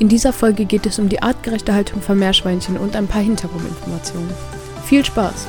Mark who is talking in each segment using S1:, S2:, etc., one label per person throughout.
S1: In dieser Folge geht es um die artgerechte Haltung von Meerschweinchen und ein paar Hintergrundinformationen. Viel Spaß!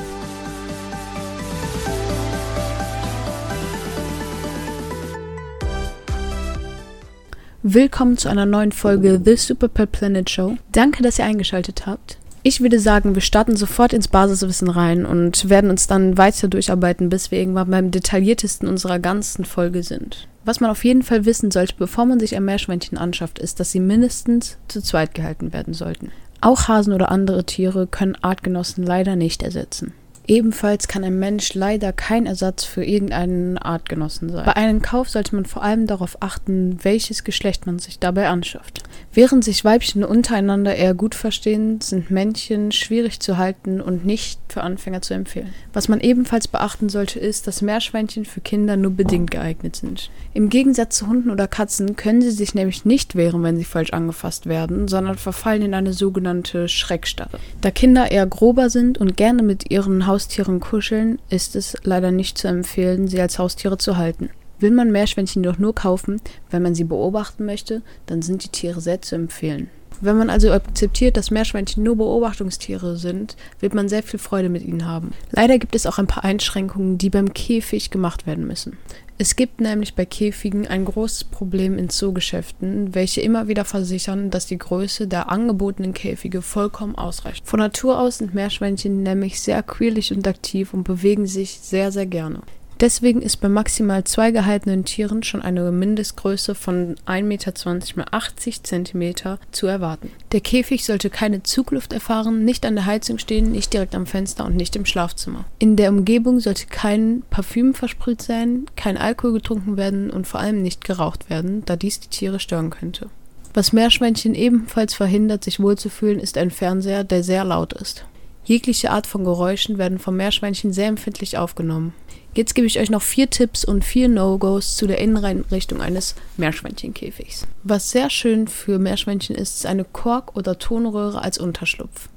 S1: Willkommen zu einer neuen Folge The Super Pet Planet Show. Danke, dass ihr eingeschaltet habt. Ich würde sagen, wir starten sofort ins Basiswissen rein und werden uns dann weiter durcharbeiten, bis wir irgendwann beim detailliertesten unserer ganzen Folge sind. Was man auf jeden Fall wissen sollte, bevor man sich ein Meerschweinchen anschafft, ist, dass sie mindestens zu zweit gehalten werden sollten. Auch Hasen oder andere Tiere können Artgenossen leider nicht ersetzen. Ebenfalls kann ein Mensch leider kein Ersatz für irgendeinen Artgenossen sein. Bei einem Kauf sollte man vor allem darauf achten, welches Geschlecht man sich dabei anschafft. Während sich Weibchen untereinander eher gut verstehen, sind Männchen schwierig zu halten und nicht für Anfänger zu empfehlen. Was man ebenfalls beachten sollte, ist, dass Meerschweinchen für Kinder nur bedingt geeignet sind. Im Gegensatz zu Hunden oder Katzen können sie sich nämlich nicht wehren, wenn sie falsch angefasst werden, sondern verfallen in eine sogenannte Schreckstarre. Da Kinder eher grober sind und gerne mit ihren Haustieren kuscheln, ist es leider nicht zu empfehlen, sie als Haustiere zu halten. Will man Meerschweinchen doch nur kaufen, weil man sie beobachten möchte, dann sind die Tiere sehr zu empfehlen. Wenn man also akzeptiert, dass Meerschweinchen nur Beobachtungstiere sind, wird man sehr viel Freude mit ihnen haben. Leider gibt es auch ein paar Einschränkungen, die beim Käfig gemacht werden müssen. Es gibt nämlich bei Käfigen ein großes Problem in Zoogeschäften, welche immer wieder versichern, dass die Größe der angebotenen Käfige vollkommen ausreicht. Von Natur aus sind Meerschweinchen nämlich sehr quirlig und aktiv und bewegen sich sehr, sehr gerne. Deswegen ist bei maximal zwei gehaltenen Tieren schon eine Mindestgröße von 1,20 Meter x 80 cm zu erwarten. Der Käfig sollte keine Zugluft erfahren, nicht an der Heizung stehen, nicht direkt am Fenster und nicht im Schlafzimmer. In der Umgebung sollte kein Parfüm versprüht sein, kein Alkohol getrunken werden und vor allem nicht geraucht werden, da dies die Tiere stören könnte. Was Meerschweinchen ebenfalls verhindert, sich wohlzufühlen, ist ein Fernseher, der sehr laut ist. Jegliche Art von Geräuschen werden vom Meerschweinchen sehr empfindlich aufgenommen. Jetzt gebe ich euch noch vier Tipps und vier No-Gos zu der Inneneinrichtung eines Meerschweinchenkäfigs. Was sehr schön für Meerschweinchen ist, ist eine Kork- oder Tonröhre als Unterschlupf.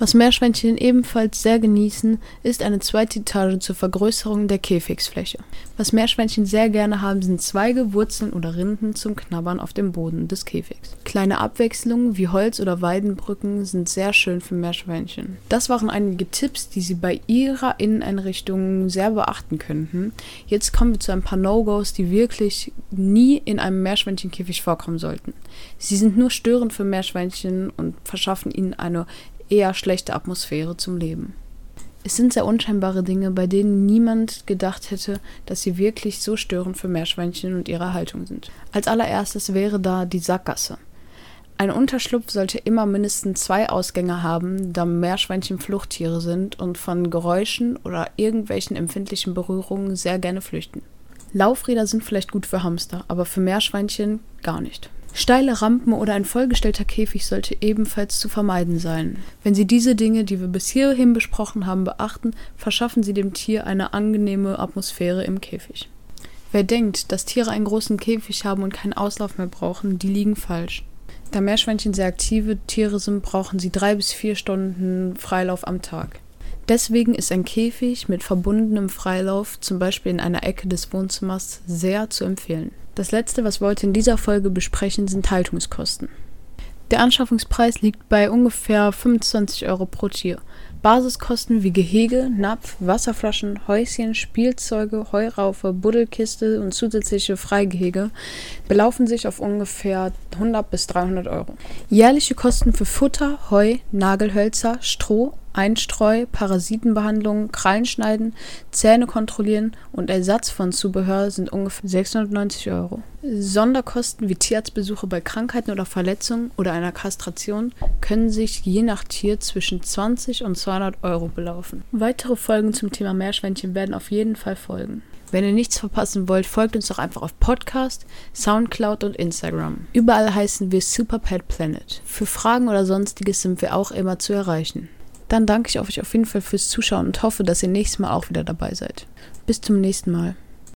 S1: Was Meerschweinchen ebenfalls sehr genießen, ist eine zweite Etage zur Vergrößerung der Käfigsfläche. Was Meerschweinchen sehr gerne haben, sind Zweige, Wurzeln oder Rinden zum Knabbern auf dem Boden des Käfigs. Kleine Abwechslungen wie Holz- oder Weidenbrücken sind sehr schön für Meerschweinchen. Das waren einige Tipps, die Sie bei Ihrer Inneneinrichtung sehr beachten könnten. Jetzt kommen wir zu ein paar No-Gos, die wirklich nie in einem Meerschweinchenkäfig vorkommen sollten. Sie sind nur störend für Meerschweinchen und verschaffen ihnen eine eher schlechte Atmosphäre zum Leben. Es sind sehr unscheinbare Dinge, bei denen niemand gedacht hätte, dass sie wirklich so störend für Meerschweinchen und ihre Haltung sind. Als allererstes wäre da die Sackgasse. Ein Unterschlupf sollte immer mindestens zwei Ausgänge haben, da Meerschweinchen Fluchttiere sind und von Geräuschen oder irgendwelchen empfindlichen Berührungen sehr gerne flüchten. Laufräder sind vielleicht gut für Hamster, aber für Meerschweinchen gar nicht. Steile Rampen oder ein vollgestellter Käfig sollte ebenfalls zu vermeiden sein. Wenn Sie diese Dinge, die wir bis hierhin besprochen haben, beachten, verschaffen Sie dem Tier eine angenehme Atmosphäre im Käfig. Wer denkt, dass Tiere einen großen Käfig haben und keinen Auslauf mehr brauchen, die liegen falsch. Da Meerschweinchen sehr aktive Tiere sind, brauchen sie drei bis vier Stunden Freilauf am Tag. Deswegen ist ein Käfig mit verbundenem Freilauf, zum Beispiel in einer Ecke des Wohnzimmers, sehr zu empfehlen. Das letzte, was wir heute in dieser Folge besprechen, sind Haltungskosten. Der Anschaffungspreis liegt bei ungefähr 25 Euro pro Tier. Basiskosten wie Gehege, Napf, Wasserflaschen, Häuschen, Spielzeuge, Heuraufe, Buddelkiste und zusätzliche Freigehege belaufen sich auf ungefähr 100 bis 300 Euro. Jährliche Kosten für Futter, Heu, Nagelhölzer, Stroh, Einstreu, Parasitenbehandlung, Krallenschneiden, Zähne kontrollieren und Ersatz von Zubehör sind ungefähr 690 Euro. Sonderkosten wie Tierarztbesuche bei Krankheiten oder Verletzungen oder einer Kastration können sich je nach Tier zwischen 20 und 200 Euro belaufen. Weitere Folgen zum Thema Meerschweinchen werden auf jeden Fall folgen. Wenn ihr nichts verpassen wollt, folgt uns doch einfach auf Podcast, Soundcloud und Instagram. Überall heißen wir Super Pet Planet. Für Fragen oder sonstiges sind wir auch immer zu erreichen. Dann danke ich euch auf jeden Fall fürs Zuschauen und hoffe, dass ihr nächstes Mal auch wieder dabei seid. Bis zum nächsten Mal.